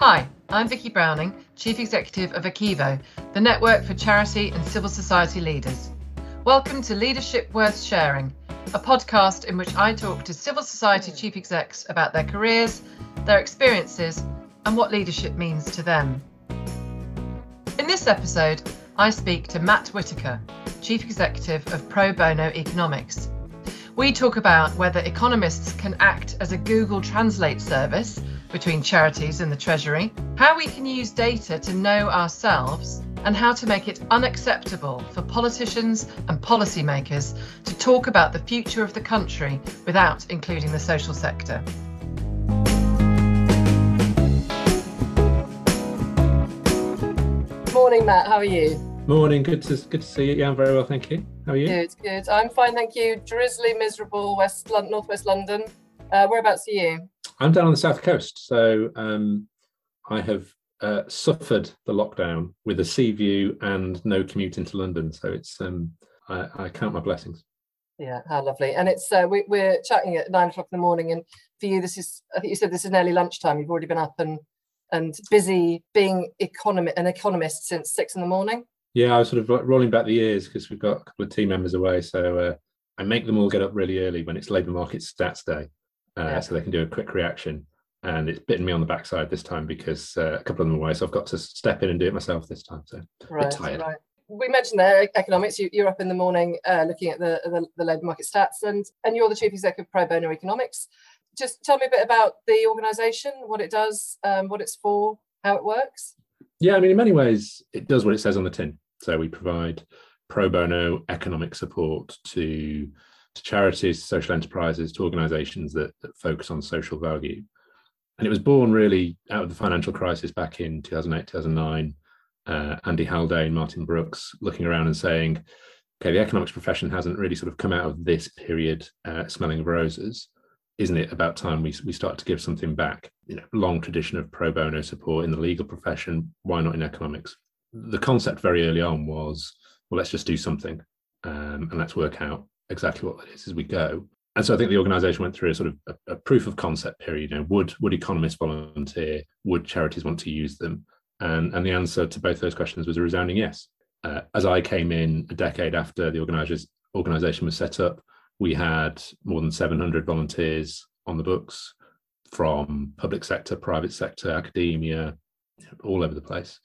Hi, I'm Vicky Browning, Chief Executive of ACEVO, the network for charity and civil society leaders. Welcome to Leadership Worth Sharing, a podcast in which I talk to civil society chief execs about their careers, their experiences, and what leadership means to them. In this episode, I speak to Matt Whitaker, Chief Executive of Pro Bono Economics. We talk about whether economists can act as a Google Translate service between charities and the Treasury, how we can use data to know ourselves, and how to make it unacceptable for politicians and policymakers to talk about the future of the country without including the social sector. Morning, Matt. How are you? Morning. Good to good to see you. Yeah, I'm very well, thank you. How are you? Good, good. I'm fine, thank you. Drizzly, miserable, West London, Northwest London. Uh, whereabouts are you? I'm down on the south coast, so um, I have uh, suffered the lockdown with a sea view and no commute into London. So it's um, I, I, count my blessings. Yeah, how lovely! And it's uh, we, are chatting at nine o'clock in the morning, and for you, this is I think you said this is nearly lunchtime. You've already been up and and busy being economy an economist since six in the morning. Yeah, I was sort of rolling back the years because we've got a couple of team members away, so uh, I make them all get up really early when it's labour market stats day uh, yeah. so they can do a quick reaction. And it's bitten me on the backside this time because uh, a couple of them away, so I've got to step in and do it myself this time. So right, tired. Right. We mentioned there economics. You, are up in the morning uh, looking at the, the, the labour market stats, and and you're the chief executive Pro Bono Economics. Just tell me a bit about the organisation, what it does, um, what it's for, how it works. Yeah, I mean, in many ways, it does what it says on the tin. So we provide pro bono economic support to to charities, social enterprises, to organizations that, that focus on social value. And it was born really out of the financial crisis back in 2008, 2009. Uh, Andy Haldane, Martin Brooks looking around and saying, okay, the economics profession hasn't really sort of come out of this period uh, smelling of roses. Isn't it about time we, we start to give something back? You know, long tradition of pro bono support in the legal profession. Why not in economics? The concept very early on was, well, let's just do something um, and let's work out exactly what that is as we go. And so I think the organisation went through a sort of a, a, proof of concept period. You know, would would economists volunteer? Would charities want to use them? And and the answer to both those questions was a resounding yes. Uh, as I came in a decade after the organisation was set up, we had more than 700 volunteers on the books from public sector, private sector, academia, all over the place,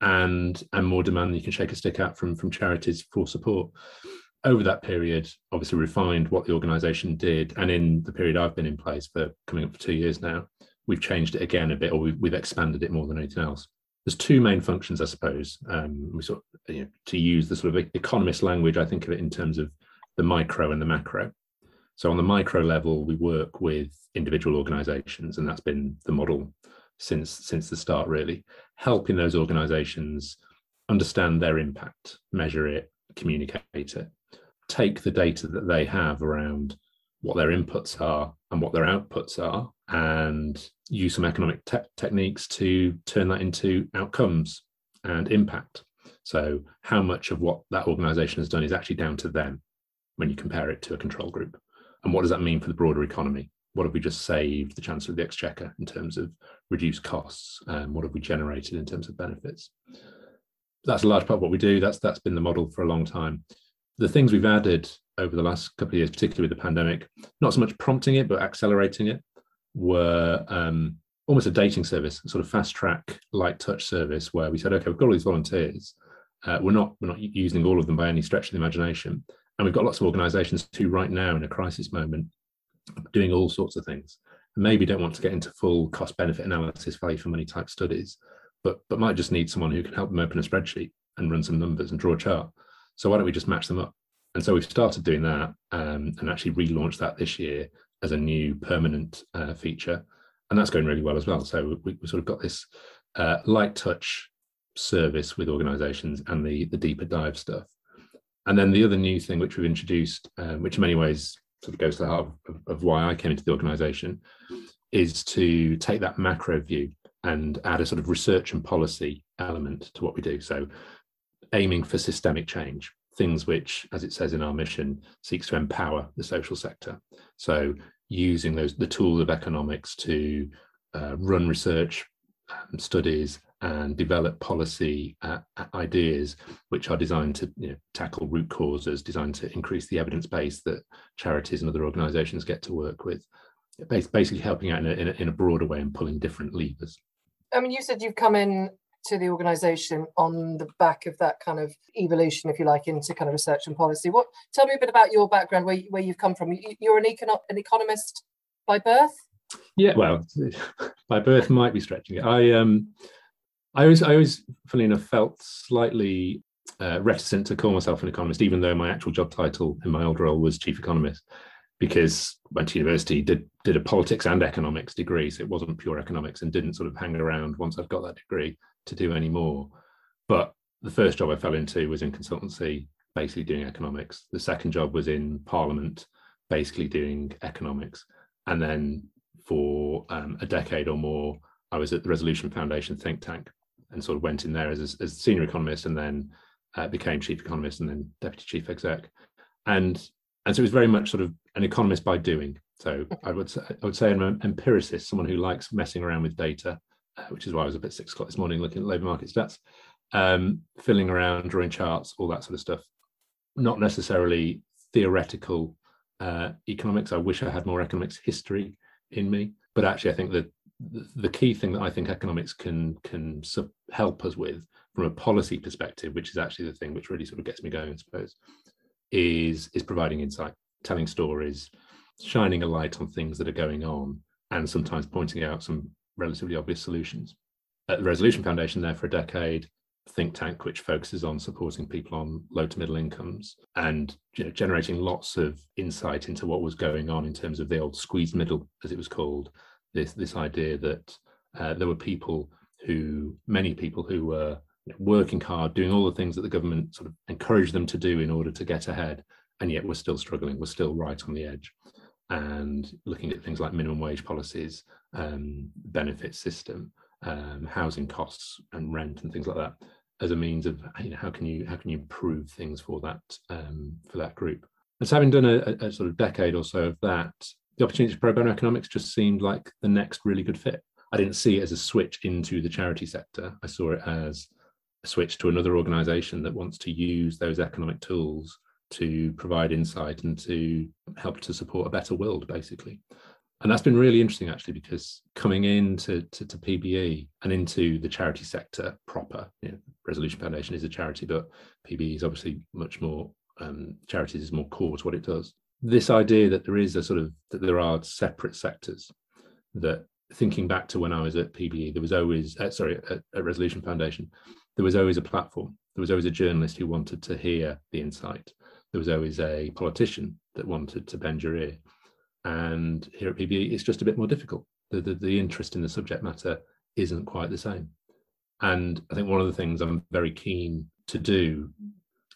and and more demand than you can shake a stick at from from charities for support over that period, obviously refined what the organization did. And in the period I've been in place for coming up for two years now, we've changed it again a bit, or we've, we've expanded it more than anything else. There's two main functions, I suppose. Um, we sort of, you know, to use the sort of economist language, I think of it in terms of the micro and the macro. So on the micro level, we work with individual organizations, and that's been the model since since the start, really, helping those organizations understand their impact, measure it, communicate it take the data that they have around what their inputs are and what their outputs are and use some economic te- techniques to turn that into outcomes and impact. So how much of what that organization has done is actually down to them when you compare it to a control group? And what does that mean for the broader economy? What have we just saved the chancellor of the exchequer in terms of reduced costs? And what have we generated in terms of benefits? That's a large part of what we do. That's that's been the model for a long time the things we've added over the last couple of years, particularly with the pandemic, not so much prompting it, but accelerating it, were um, almost a dating service, sort of fast track, light touch service, where we said, okay, we've got all these volunteers. Uh, we're not we're not using all of them by any stretch of the imagination, and we've got lots of organisations too right now in a crisis moment, doing all sorts of things. maybe don't want to get into full cost benefit analysis, value for money type studies, but but might just need someone who can help them open a spreadsheet and run some numbers and draw a chart so why don't we just match them up? And so we've started doing that um, and actually relaunched that this year as a new permanent uh, feature. And that's going really well as well. So we, we sort of got this uh, light touch service with organizations and the, the deeper dive stuff. And then the other new thing which we've introduced, um, which in many ways sort of goes to the heart of, of why I came into the organization, is to take that macro view and add a sort of research and policy element to what we do. So aiming for systemic change, things which, as it says in our mission, seeks to empower the social sector. So using those the tools of economics to uh, run research, um, studies and develop policy uh, ideas which are designed to you know, tackle root causes, designed to increase the evidence base that charities and other organisations get to work with, basically helping out in a, in a, in a broader way and pulling different levers. I mean, you said you've come in to the organisation on the back of that kind of evolution, if you like, into kind of research and policy. What? Tell me a bit about your background, where where you've come from. You're an, econo- an economist by birth. Yeah, well, by birth might be stretching it. I um, I always, I always, funny enough, felt slightly uh, reticent to call myself an economist, even though my actual job title in my old role was chief economist, because went to university, did did a politics and economics degree, so it wasn't pure economics, and didn't sort of hang around once I've got that degree to do any more. But the first job I fell into was in consultancy, basically doing economics. The second job was in Parliament, basically doing economics, and then for um, a decade or more, I was at the Resolution Foundation think tank and sort of went in there as, as senior economist and then uh, became chief economist and then deputy chief exec. And and so it was very much sort of an economist by doing. So I would say, I would say I'm an empiricist, someone who likes messing around with data, which is why I was up at six o'clock this morning looking at labour market stats, um, filling around, drawing charts, all that sort of stuff. Not necessarily theoretical uh, economics. I wish I had more economics history in me, but actually, I think that the key thing that I think economics can can help us with from a policy perspective, which is actually the thing which really sort of gets me going, I suppose, is is providing insight, telling stories, shining a light on things that are going on, and sometimes pointing out some relatively obvious solutions. At the Resolution Foundation, there for a decade, think tank which focuses on supporting people on low to middle incomes and you know, generating lots of insight into what was going on in terms of the old squeezed middle, as it was called, this this idea that uh, there were people who, many people who were working hard, doing all the things that the government sort of encouraged them to do in order to get ahead, and yet we're still struggling. We're still right on the edge, and looking at things like minimum wage policies, um, benefit system, um, housing costs, and rent, and things like that, as a means of you know how can you how can you improve things for that um, for that group. And so having done a, a, sort of decade or so of that, the opportunity for pro bono economics just seemed like the next really good fit. I didn't see it as a switch into the charity sector. I saw it as a switch to another organization that wants to use those economic tools to provide insight and to help to support a better world, basically. And that's been really interesting, actually, because coming into to, to PBE and into the charity sector proper, you know, Resolution Foundation is a charity, but PBE is obviously much more, um, charities is more core to what it does this idea that there is a sort of that there are separate sectors that thinking back to when I was at PBE, there was always uh, sorry at, at, Resolution Foundation, there was always a platform. There was always a journalist who wanted to hear the insight. There was always a politician that wanted to bend your ear. And here at PBE, it's just a bit more difficult. The, the, the interest in the subject matter isn't quite the same. And I think one of the things I'm very keen to do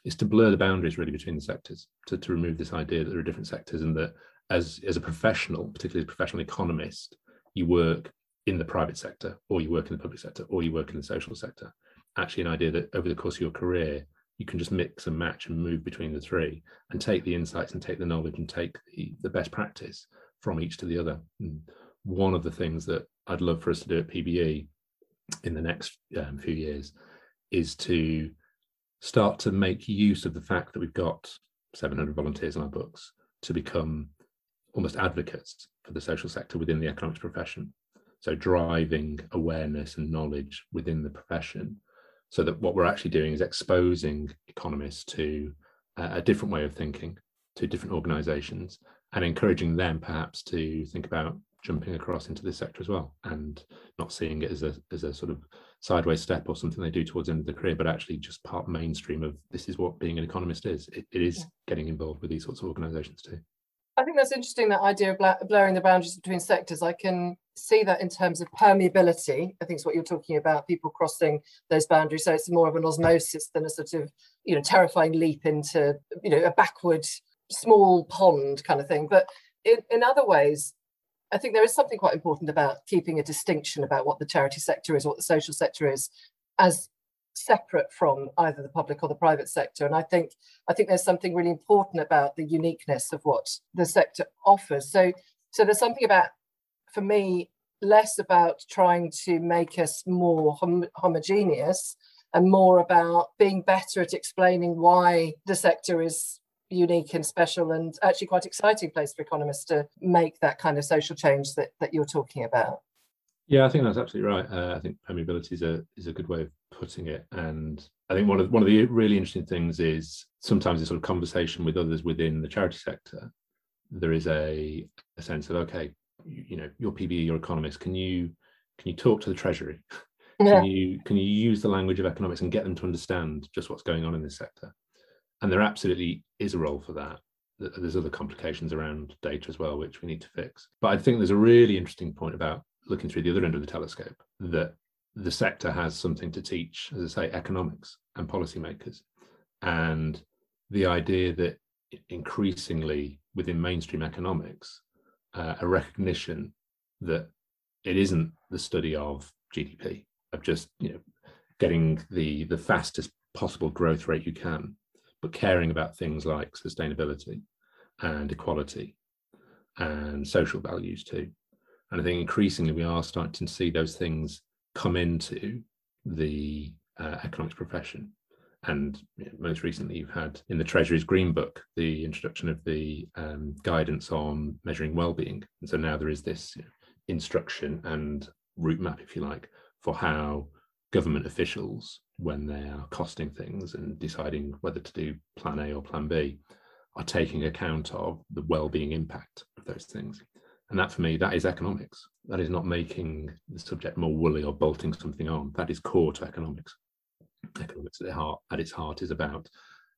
is to blur the boundaries really between the sectors, to, to remove this idea that there are different sectors and that as, as a professional, particularly as a professional economist, you work in the private sector or you work in the public sector or you work in the social sector. Actually, an idea that over the course of your career, you can just mix and match and move between the three and take the insights and take the knowledge and take the, the best practice from each to the other. And one of the things that I'd love for us to do at PBE in the next um, few years is to start to make use of the fact that we've got 700 volunteers in our books to become almost advocates for the social sector within the economics profession. So driving awareness and knowledge within the profession so that what we're actually doing is exposing economists to uh, a different way of thinking, to different organizations, and encouraging them perhaps to think about jumping across into this sector as well and not seeing it as a as a sort of sideways step or something they do towards the end of their career, but actually just part mainstream of this is what being an economist is. it, it is yeah. getting involved with these sorts of organisations too. I think that's interesting, that idea of blurring the boundaries between sectors. I can see that in terms of permeability. I think it's what you're talking about, people crossing those boundaries. So it's more of an osmosis than a sort of, you know, terrifying leap into, you know, a backward small pond kind of thing. But in, in other ways, I think there is something quite important about keeping a distinction about what the charity sector is, what the social sector is, as separate from either the public or the private sector. And I think I think there's something really important about the uniqueness of what the sector offers. So so there's something about, for me, less about trying to make us more hom- homogeneous and more about being better at explaining why the sector is unique and special and actually quite exciting place for economists to make that kind of social change that, that you're talking about. Yeah, I think that's absolutely right. Uh, I think permeability is a is a good way of putting it, and I think one of mm. one of the really interesting things is sometimes in sort of conversation with others within the charity sector, there is a, a sense of okay, you, you know, your PBE, your economist, can you can you talk to the treasury? Yeah. Can you can you use the language of economics and get them to understand just what's going on in this sector? And there absolutely is a role for that. There's other complications around data as well, which we need to fix. But I think there's a really interesting point about looking through the other end of the telescope that the sector has something to teach, as I say, economics and policymakers. And the idea that increasingly within mainstream economics, uh, a recognition that it isn't the study of GDP, of just you know getting the the fastest possible growth rate you can, but caring about things like sustainability and equality and social values too. And I think increasingly we are starting to see those things come into the uh, economics profession. And most recently, you've had in the Treasury's Green Book the introduction of the um, guidance on measuring well-being. And so now there is this instruction and route map, if you like, for how government officials, when they are costing things and deciding whether to do Plan A or Plan B, are taking account of the well-being impact of those things. And that for me, that is economics. That is not making the subject more woolly or bolting something on. That is core to economics. Economics at, heart, at its heart is about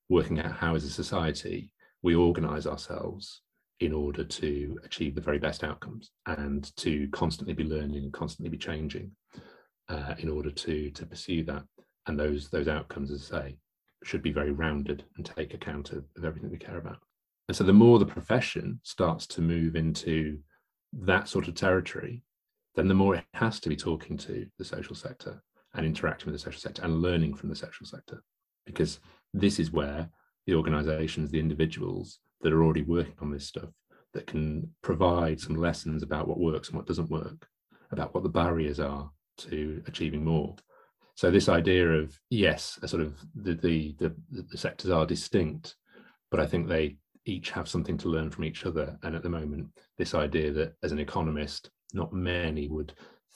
working out how, as a society, we organize ourselves in order to achieve the very best outcomes and to constantly be learning and constantly be changing uh, in order to to pursue that. And those those outcomes, as I say, should be very rounded and take account of, of everything we care about. And so the more the profession starts to move into that sort of territory, then the more it has to be talking to the social sector and interacting with the social sector and learning from the social sector. Because this is where the organizations, the individuals that are already working on this stuff, that can provide some lessons about what works and what doesn't work, about what the barriers are to achieving more. So this idea of yes, a sort of the, the the the sectors are distinct, but I think they each have something to learn from each other. And at the moment, this idea that as an economist, not many would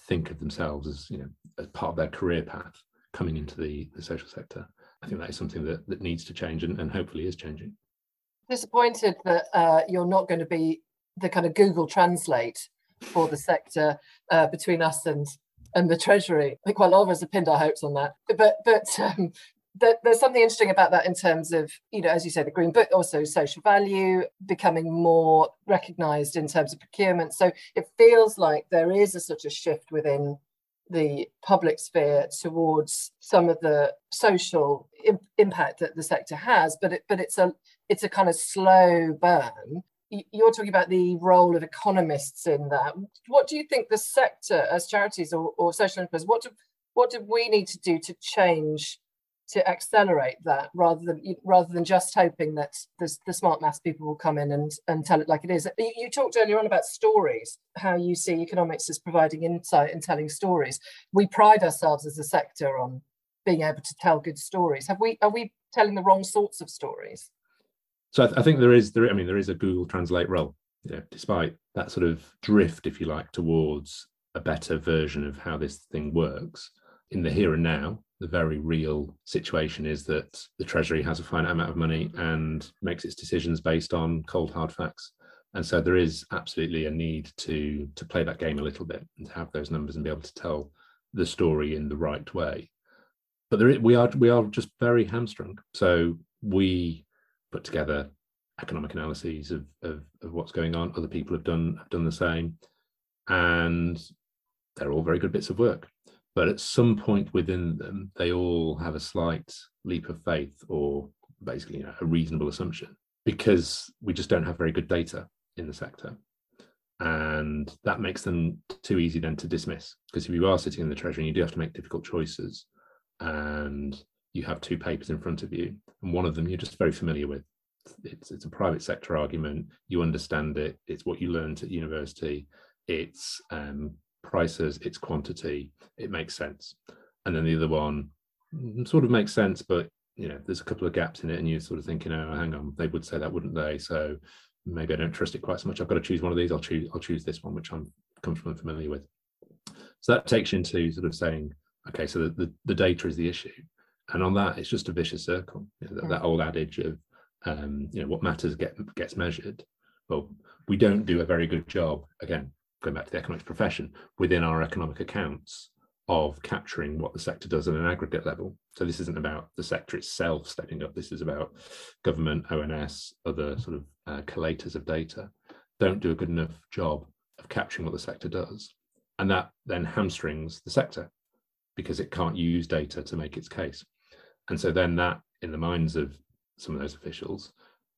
think of themselves as, you know, as part of their career path coming into the, the social sector. I think that is something that, that needs to change and, and hopefully is changing. Disappointed that uh, you're not going to be the kind of Google Translate for the sector uh, between us and and the Treasury. I think quite a lot of us have pinned our hopes on that. But but um, there's something interesting about that in terms of, you know, as you say, the green book, also social value becoming more recognized in terms of procurement. So it feels like there is a sort of shift within the public sphere towards some of the social impact that the sector has, but it, but it's a it's a kind of slow burn. You're talking about the role of economists in that. What do you think the sector, as charities or, or social enterprise, what do what do we need to do to change to accelerate that rather than rather than just hoping that the, the smart maths people will come in and, and tell it like it is. You, you talked earlier on about stories, how you see economics as providing insight and telling stories. We pride ourselves as a sector on being able to tell good stories. Have we are we telling the wrong sorts of stories? So I, th- I think there is there. I mean, there is a Google Translate role. Yeah, despite that sort of drift, if you like, towards a better version of how this thing works in the here and now the very real situation is that the Treasury has a finite amount of money and makes its decisions based on cold hard facts. And so there is absolutely a need to to play that game a little bit and to have those numbers and be able to tell the story in the right way. But there is, we are we are just very hamstrung. So we put together economic analyses of, of, of what's going on. Other people have done have done the same, and they're all very good bits of work but at some point within them, they all have a slight leap of faith or basically you know, a reasonable assumption because we just don't have very good data in the sector. And that makes them too easy then to dismiss. Because if you are sitting in the Treasury and you do have to make difficult choices, and you have two papers in front of you, and one of them you're just very familiar with. It's, it's a private sector argument. You understand it. It's what you learned at university. It's um, prices, it's quantity, it makes sense. And then the other one mm, sort of makes sense, but you know, there's a couple of gaps in it, and you're sort of thinking, oh, hang on, they would say that, wouldn't they? So maybe I don't trust it quite so much. I've got to choose one of these. I'll choose. I'll choose this one, which I'm comfortable and familiar with. So that takes you into sort of saying, okay, so the, the, the data is the issue, and on that, it's just a vicious circle. You know, that, that old adage of, um, you know, what matters get gets measured. Well, we don't do a very good job. Again, going back to the economics profession, within our economic accounts of capturing what the sector does at an aggregate level. So this isn't about the sector itself stepping up. This is about government, ONS, other sort of uh, collators of data don't do a good enough job of capturing what the sector does. And that then hamstrings the sector because it can't use data to make its case. And so then that, in the minds of some of those officials,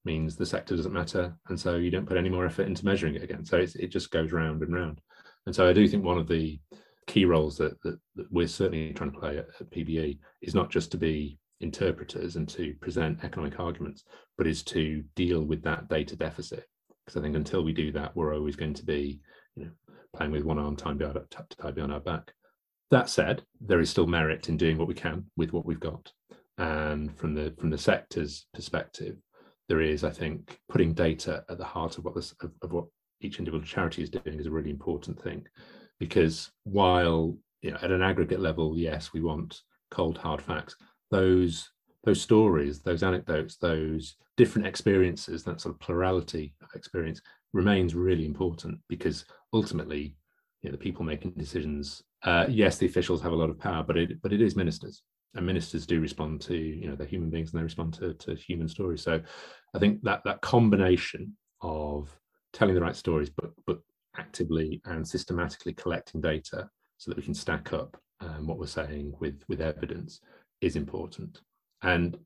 means the sector doesn't matter. And so you don't put any more effort into measuring it again. So it just goes round and round. And so I do think one of the key roles that, that, that we're certainly trying to play at, at PBE is not just to be interpreters and to present economic arguments, but is to deal with that data deficit. Because I think until we do that, we're always going to be, you know, playing with one arm tied behind, tied behind our back. That said, there is still merit in doing what we can with what we've got. And from the from the sector's perspective, there is, I think, putting data at the heart of what this of, of what each individual charity is doing is a really important thing because while you know, at an aggregate level, yes, we want cold hard facts. Those those stories, those anecdotes, those different experiences, that sort of plurality of experience remains really important because ultimately, you know, the people making decisions. Uh, yes, the officials have a lot of power, but it but it is ministers, and ministers do respond to you know they're human beings and they respond to, to human stories. So, I think that that combination of telling the right stories, but but actively and systematically collecting data so that we can stack up um, what we're saying with with evidence is important. And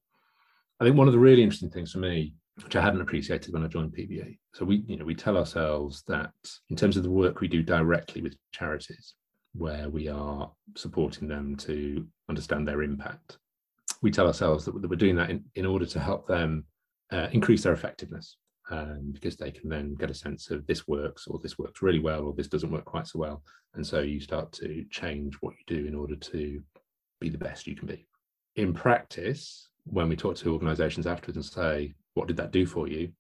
I think one of the really interesting things for me, which I hadn't appreciated when I joined PBE so we you know we tell ourselves that in terms of the work we do directly with charities, where we are supporting them to understand their impact, we tell ourselves that we're doing that in, in order to help them uh, increase their effectiveness um, because they can then get a sense of this works or this works really well or this doesn't work quite so well. And so you start to change what you do in order to be the best you can be. In practice, when we talk to organizations afterwards and say, what did that do for you?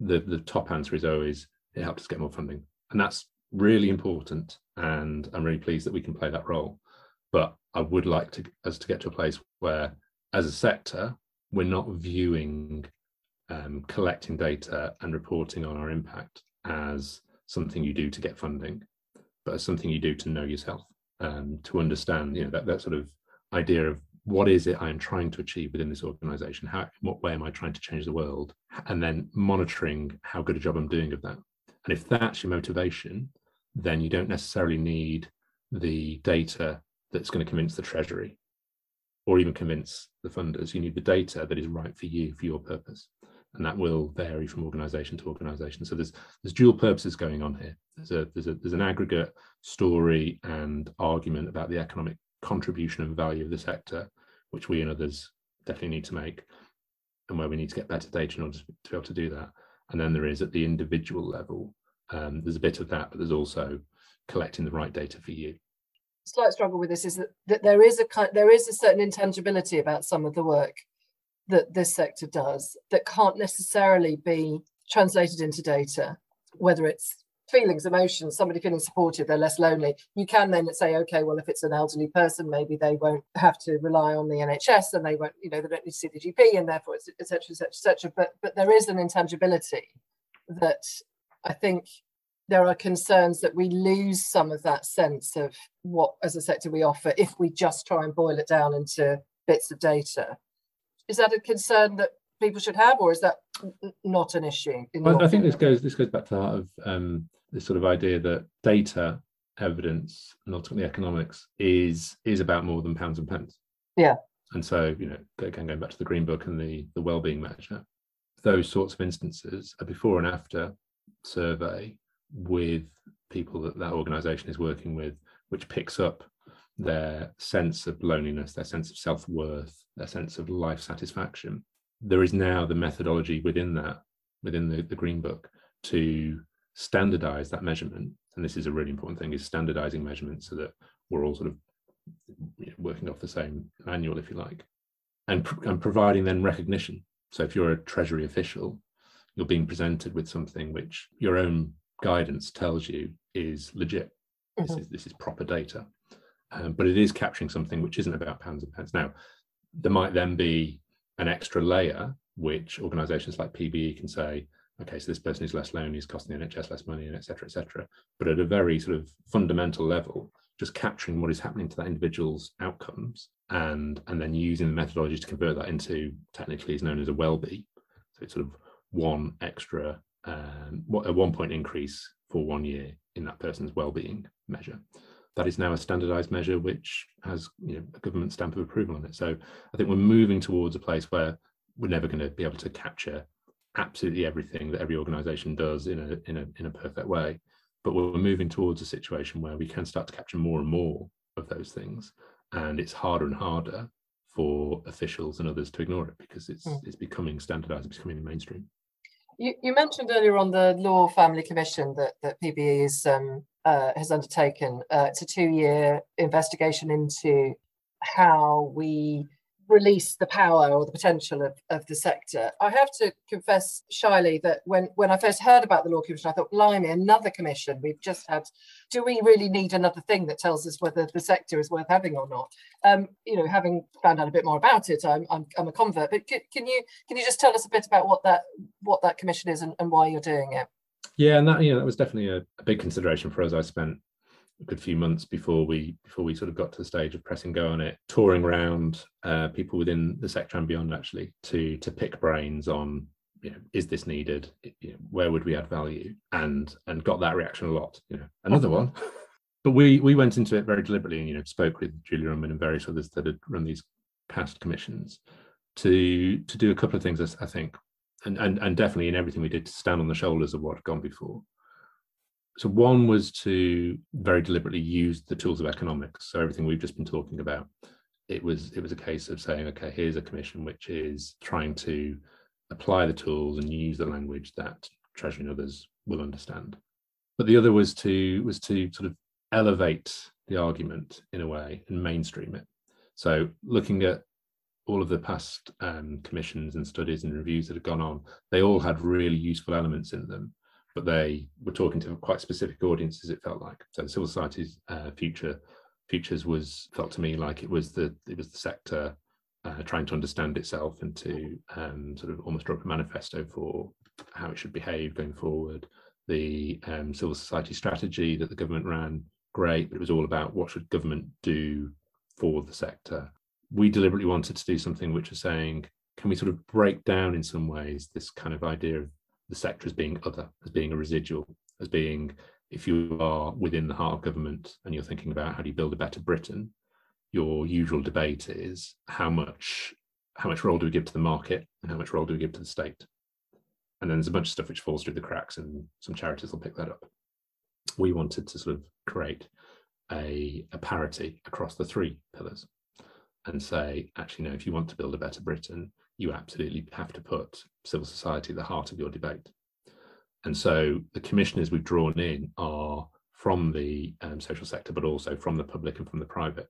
The, the top answer is always, it helped us get more funding. And that's really important. And I'm really pleased that we can play that role. But I would like to us to get to a place where, as a sector, we're not viewing um, collecting data and reporting on our impact as something you do to get funding, but as something you do to know yourself, um, to understand, you know, that, that sort of idea of what is it I'm trying to achieve within this organization? How, what way am I trying to change the world? And then monitoring how good a job I'm doing of that. And if that's your motivation, then you don't necessarily need the data that's going to convince the treasury or even convince the funders. You need the data that is right for you, for your purpose and that will vary from organization to organization. So there's there's dual purposes going on here. There's a there's a there's an aggregate story and argument about the economic contribution and value of the sector, which we and others definitely need to make, and where we need to get better data in order to, be able to do that. And then there is at the individual level, um, there's a bit of that, but there's also collecting the right data for you. Slight struggle with this is that, that there is a there is a certain intangibility about some of the work that this sector does that can't necessarily be translated into data, whether it's feelings, emotions, somebody feeling supported, they're less lonely. You can then say, okay, well, if it's an elderly person, maybe they won't have to rely on the NHS and they won't, you know, they don't need to see the GP and therefore, et cetera, et cetera, et cetera. But, but there is an intangibility that I think there are concerns that we lose some of that sense of what, as a sector, we offer if we just try and boil it down into bits of data is that a concern that people should have, or is that not an issue? Well, I think this goes this goes back to the heart of um, this sort of idea that data, evidence, and ultimately economics is is about more than pounds and pence. Yeah. And so, you know, again, going back to the Green Book and the the well-being measure, those sorts of instances, are before and after survey with people that that organisation is working with, which picks up their sense of loneliness, their sense of self worth, their sense of life satisfaction. There is now the methodology within that, within the, the Green Book, to standardize that measurement and this is a really important thing, is standardizing measurement so that we're all sort of working off the same manual, if you like, and, and providing then recognition. So if you're a Treasury official, you're being presented with something which your own guidance tells you is legit. Mm-hmm. This is this is proper data, um, but it is capturing something which isn't about pounds and pence. Now, there might then be an extra layer which organisations like PBE can say, okay, so this person is less lonely, is costing the NHS less money, and et cetera, et cetera. But at a very sort of fundamental level, just capturing what is happening to that individual's outcomes and and then using the methodology to convert that into technically is known as a WELLBY. So it's sort of one extra um, a one point increase for one year in that person's well-being measure. That is now a standardized measure which has you know, a government stamp of approval on it. So I think we're moving towards a place where we're never going to be able to capture absolutely everything that every organization does in a in a in a perfect way but we're moving towards a situation where we can start to capture more and more of those things and it's harder and harder for officials and others to ignore it because it's mm. it's becoming standardized it's becoming mainstream you, you mentioned earlier on the law family commission that that pbe is um, uh, has undertaken uh, it's a two-year investigation into how we release the power or the potential of, of the sector. I have to confess shyly that when, when I first heard about the Law Commission, I thought, blimey, another commission. We've just had, do we really need another thing that tells us whether the sector is worth having or not? Um, you know, having found out a bit more about it, I'm, I'm, I'm a convert, but can, can, you can you just tell us a bit about what that what that commission is and, and why you're doing it? Yeah, and that you know that was definitely a, a big consideration for us. I spent a good few months before we before we sort of got to the stage of pressing go on it, touring around uh, people within the sector and beyond actually to to pick brains on you know is this needed? You know, where would we add value? And and got that reaction a lot you know another one. But we we went into it very deliberately and you know spoke with Julia Unwin and various others that had run these past commissions to to do a couple of things I think. And and, and definitely in everything we did to stand on the shoulders of what had gone before so one was to very deliberately use the tools of economics. So everything we've just been talking about, it was it was a case of saying, okay, here's a commission which is trying to apply the tools and use the language that Treasury and others will understand. But the other was to was to sort of elevate the argument in a way and mainstream it. So looking at all of the past um, commissions and studies and reviews that have gone on, they all had really useful elements in them but they were talking to quite specific audiences. It felt like so. Civil society's uh, future futures was felt to me like it was the it was the sector uh, trying to understand itself and to um, sort of almost draw up a manifesto for how it should behave going forward. The um, civil society strategy that the government ran, great, but it was all about what should government do for the sector. We deliberately wanted to do something which was saying, can we sort of break down in some ways this kind of idea of the sector as being other, as being a residual, as being if you are within the heart of government and you're thinking about how do you build a better Britain, your usual debate is how much how much role do we give to the market and how much role do we give to the state? And then there's a bunch of stuff which falls through the cracks, and some charities will pick that up. We wanted to sort of create a, a parity across the three pillars and say, actually, no, if you want to build a better Britain, you absolutely have to put civil society at the heart of your debate. And so the commissioners we've drawn in are from the um, social sector, but also from the public and from the private.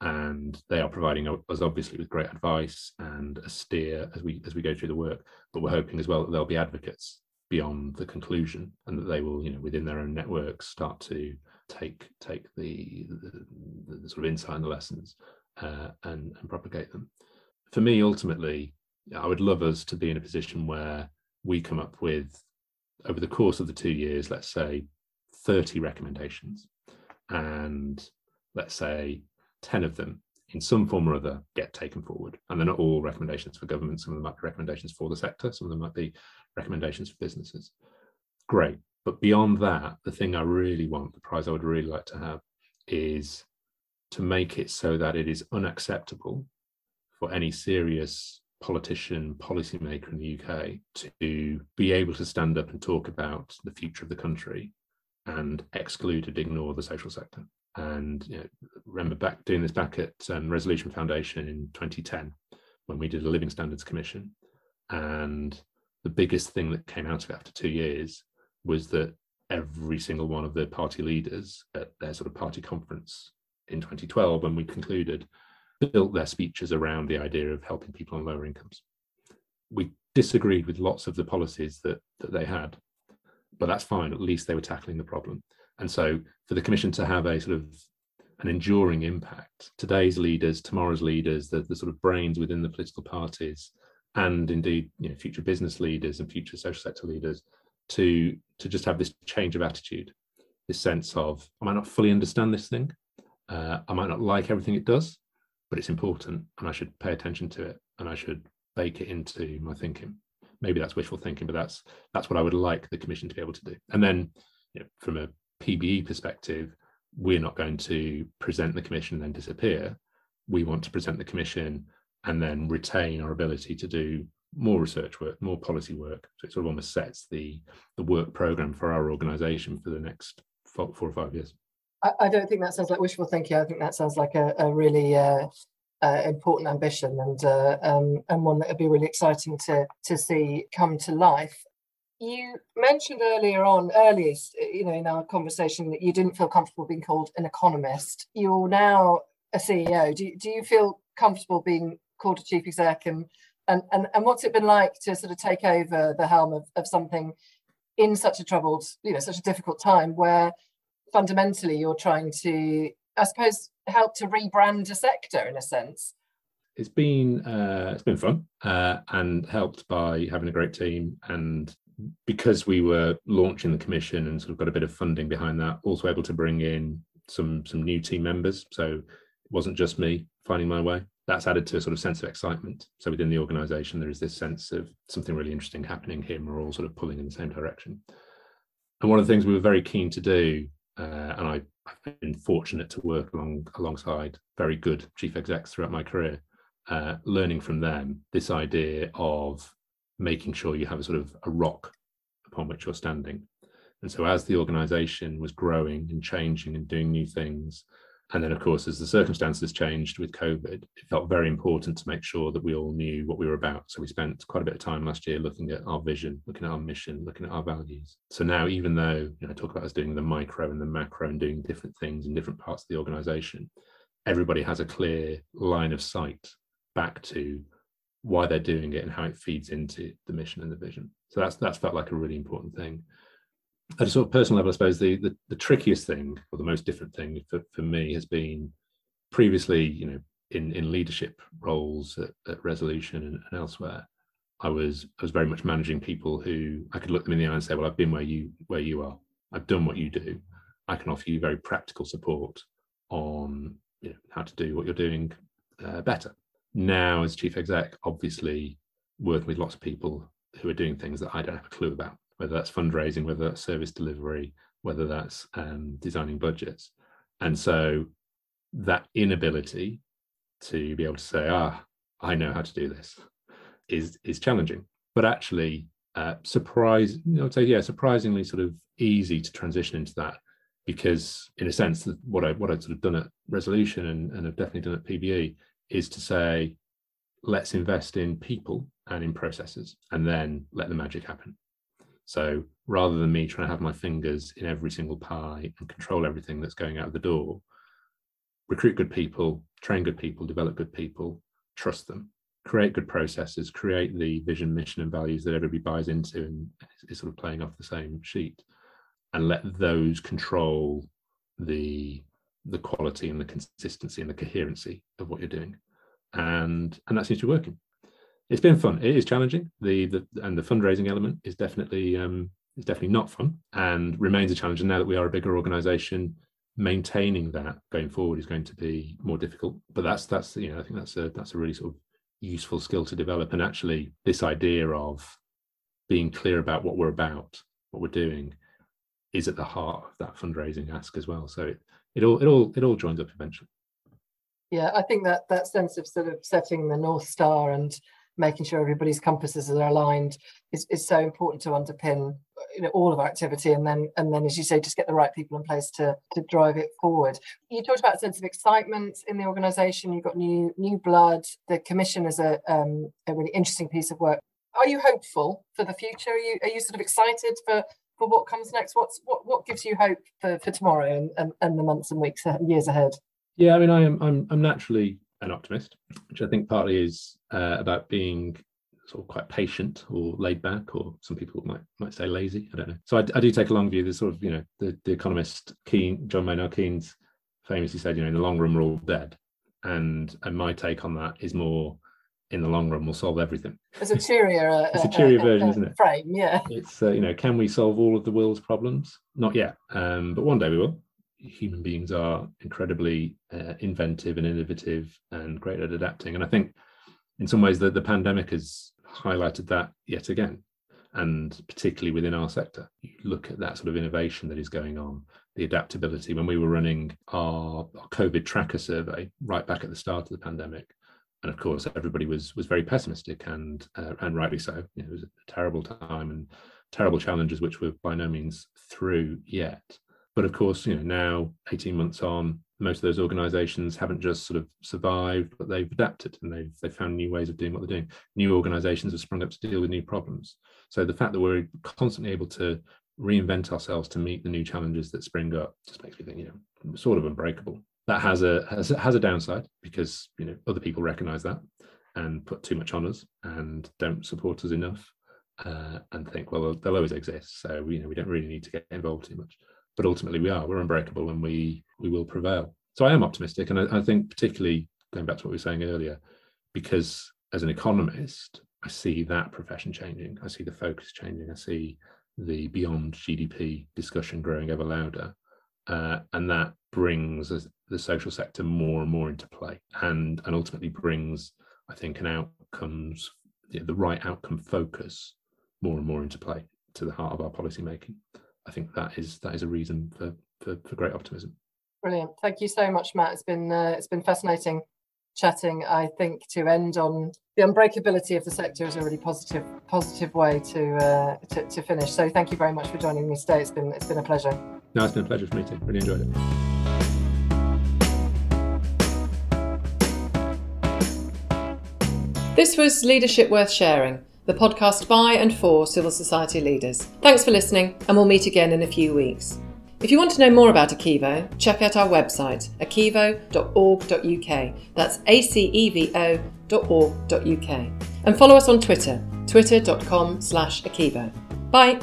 And they are providing us obviously with great advice and a steer as we as we go through the work. But we're hoping as well that there'll be advocates beyond the conclusion, and that they will, you know, within their own networks, start to take take the the, the sort of insight and the lessons uh, and and propagate them for me, ultimately, I would love us to be in a position where we come up with, over the course of the two years, let's say 30 recommendations. And let's say 10 of them, in some form or other, get taken forward. And they're not all recommendations for government. Some of them might be recommendations for the sector, some of them might be recommendations for businesses. Great. But beyond that, the thing I really want, the prize I would really like to have, is to make it so that it is unacceptable for any serious politician, policymaker in the UK to be able to stand up and talk about the future of the country and exclude and ignore the social sector. And you know, remember back doing this back at um, Resolution Foundation in 2010 when we did a Living Standards Commission. And the biggest thing that came out of it after two years was that every single one of the party leaders at their sort of party conference in 2012 when we concluded built their speeches around the idea of helping people on lower incomes. We disagreed with lots of the policies that that they had, but that's fine. At least they were tackling the problem. And so for the commission to have a sort of an enduring impact, today's leaders, tomorrow's leaders, the, the sort of brains within the political parties, and indeed you know, future business leaders and future social sector leaders to to just have this change of attitude, this sense of I might not fully understand this thing, uh, I might not like everything it does, but it's important and I should pay attention to it and I should bake it into my thinking. Maybe that's wishful thinking, but that's that's what I would like the commission to be able to do. And then, you know, from a PBE perspective, we're not going to present the commission and then disappear. We want to present the commission and then retain our ability to do more research work, more policy work. So it sort of almost sets the the work program for our organisation for the next four, or five years. I, I, don't think that sounds like wishful thinking. I think that sounds like a, a really uh, uh, important ambition and uh, um, and one that would be really exciting to to see come to life. You mentioned earlier on, earliest, you know, in our conversation, that you didn't feel comfortable being called an economist. You're now a CEO. Do do you feel comfortable being called a chief exec and and, and and what's it been like to sort of take over the helm of, of something in such a troubled you know such a difficult time where fundamentally you're trying to i suppose help to rebrand a sector in a sense it's been uh, it's been fun uh, and helped by having a great team and because we were launching the commission and sort of got a bit of funding behind that also able to bring in some some new team members so it wasn't just me finding my way that's added to a sort of sense of excitement. So within the organization, there is this sense of something really interesting happening here, and we're all sort of pulling in the same direction. And one of the things we were very keen to do, uh, and I, have been fortunate to work along alongside very good chief execs throughout my career, uh, learning from them this idea of making sure you have a sort of a rock upon which you're standing. And so as the organization was growing and changing and doing new things, and then, of course, as the circumstances changed with COVID, it felt very important to make sure that we all knew what we were about. So we spent quite a bit of time last year looking at our vision, looking at our mission, looking at our values. So now, even though you know, I talk about us doing the micro and the macro and doing different things in different parts of the organization, everybody has a clear line of sight back to why they're doing it and how it feeds into the mission and the vision. So that's that's felt like a really important thing at a sort of personal level, I suppose the, the, the trickiest thing or the most different thing for, for me has been previously, you know, in, in leadership roles at, at Resolution and, and, elsewhere, I was I was very much managing people who I could look them in the eye and say, well, I've been where you where you are. I've done what you do. I can offer you very practical support on you know, how to do what you're doing uh, better. Now, as chief exec, obviously working with lots of people who are doing things that I don't have a clue about whether that's fundraising, whether that's service delivery, whether that's um, designing budgets. And so that inability to be able to say, ah, I know how to do this is is challenging. But actually, uh, surprise, you I'd say, yeah, surprisingly sort of easy to transition into that because in a sense what I what I've sort of done at resolution and, and have definitely done at PBE is to say, let's invest in people and in processes and then let the magic happen. So rather than me trying to have my fingers in every single pie and control everything that's going out of the door, recruit good people, train good people, develop good people, trust them, create good processes, create the vision, mission, and values that everybody buys into and is sort of playing off the same sheet, and let those control the the quality and the consistency and the coherency of what you're doing. And and that seems to be working it's been fun. It is challenging. The the and the fundraising element is definitely um, is definitely not fun and remains a challenge. And now that we are a bigger organisation, maintaining that going forward is going to be more difficult. But that's that's you know I think that's a that's a really sort of useful skill to develop. And actually, this idea of being clear about what we're about, what we're doing, is at the heart of that fundraising ask as well. So it, it all it all it all joins up eventually. Yeah, I think that that sense of sort of setting the north star and making sure everybody's compasses are aligned is, is so important to underpin you know all of our activity and then and then as you say just get the right people in place to to drive it forward. You talked about sense of excitement in the organization. You've got new new blood. The commission is a um, a really interesting piece of work. Are you hopeful for the future? Are you are you sort of excited for for what comes next? What's what what gives you hope for, for tomorrow and, and, and the months and weeks and years ahead? Yeah, I mean, I am I'm I'm naturally an optimist, which I think partly is uh, about being sort of quite patient or laid back, or some people might might say lazy. I don't know. So I, I do take a long view. There's sort of you know the the economist Keynes, John Maynard Keynes, famously said, you know, in the long run we're all dead, and and my take on that is more in the long run we'll solve everything. It's a cheerier, uh, it's a cheerier version, isn't it? Frame, yeah. It's uh, you know, can we solve all of the world's problems? Not yet, um, but one day we will. Human beings are incredibly uh, inventive and innovative and great at adapting, and I think in some ways the, the pandemic has highlighted that yet again and particularly within our sector. You look at that sort of innovation that is going on the adaptability. When we were running our, our covid tracker survey right back at the start of the pandemic and of course everybody was was very pessimistic and uh, and rightly so. You know, it was a terrible time and terrible challenges which were by no means through yet but of course you know now 18 months on most of those organizations haven't just sort of survived but they've adapted and they've they've found new ways of doing what they're doing. New organizations have sprung up to deal with new problems. So the fact that we're constantly able to reinvent ourselves to meet the new challenges that spring up just makes me think you know sort of unbreakable. That has a has, has a downside because you know other people recognize that and put too much on us and don't support us enough uh, and think well they'll always exist. So you know we don't really need to get involved too much but ultimately we are we're unbreakable and we we will prevail. So i am optimistic and I, I think particularly going back to what we were saying earlier because as an economist i see that profession changing. I see the focus changing. I see the beyond gdp discussion growing ever louder. Uh, and that brings the social sector more and more into play and and ultimately brings i think an outcomes the right outcome focus more and more into play to the heart of our policy making I think that is that is a reason for for, for great optimism. Brilliant. Thank you so much, Matt. It's been uh, it's been fascinating chatting. I think to end on the unbreakability of the sector is a really positive positive way to, uh, to to finish. So thank you very much for joining me today. It's been it's been a pleasure. No, it's been a pleasure for me too. Really enjoyed it. This was Leadership Worth Sharing the podcast by and for civil society leaders. Thanks for listening, and we'll meet again in a few weeks. If you want to know more about Acevo, check out our website, acevo.org.uk. That's acevo.org.uk. And follow us on Twitter, twitter.com slash Acevo. Bye.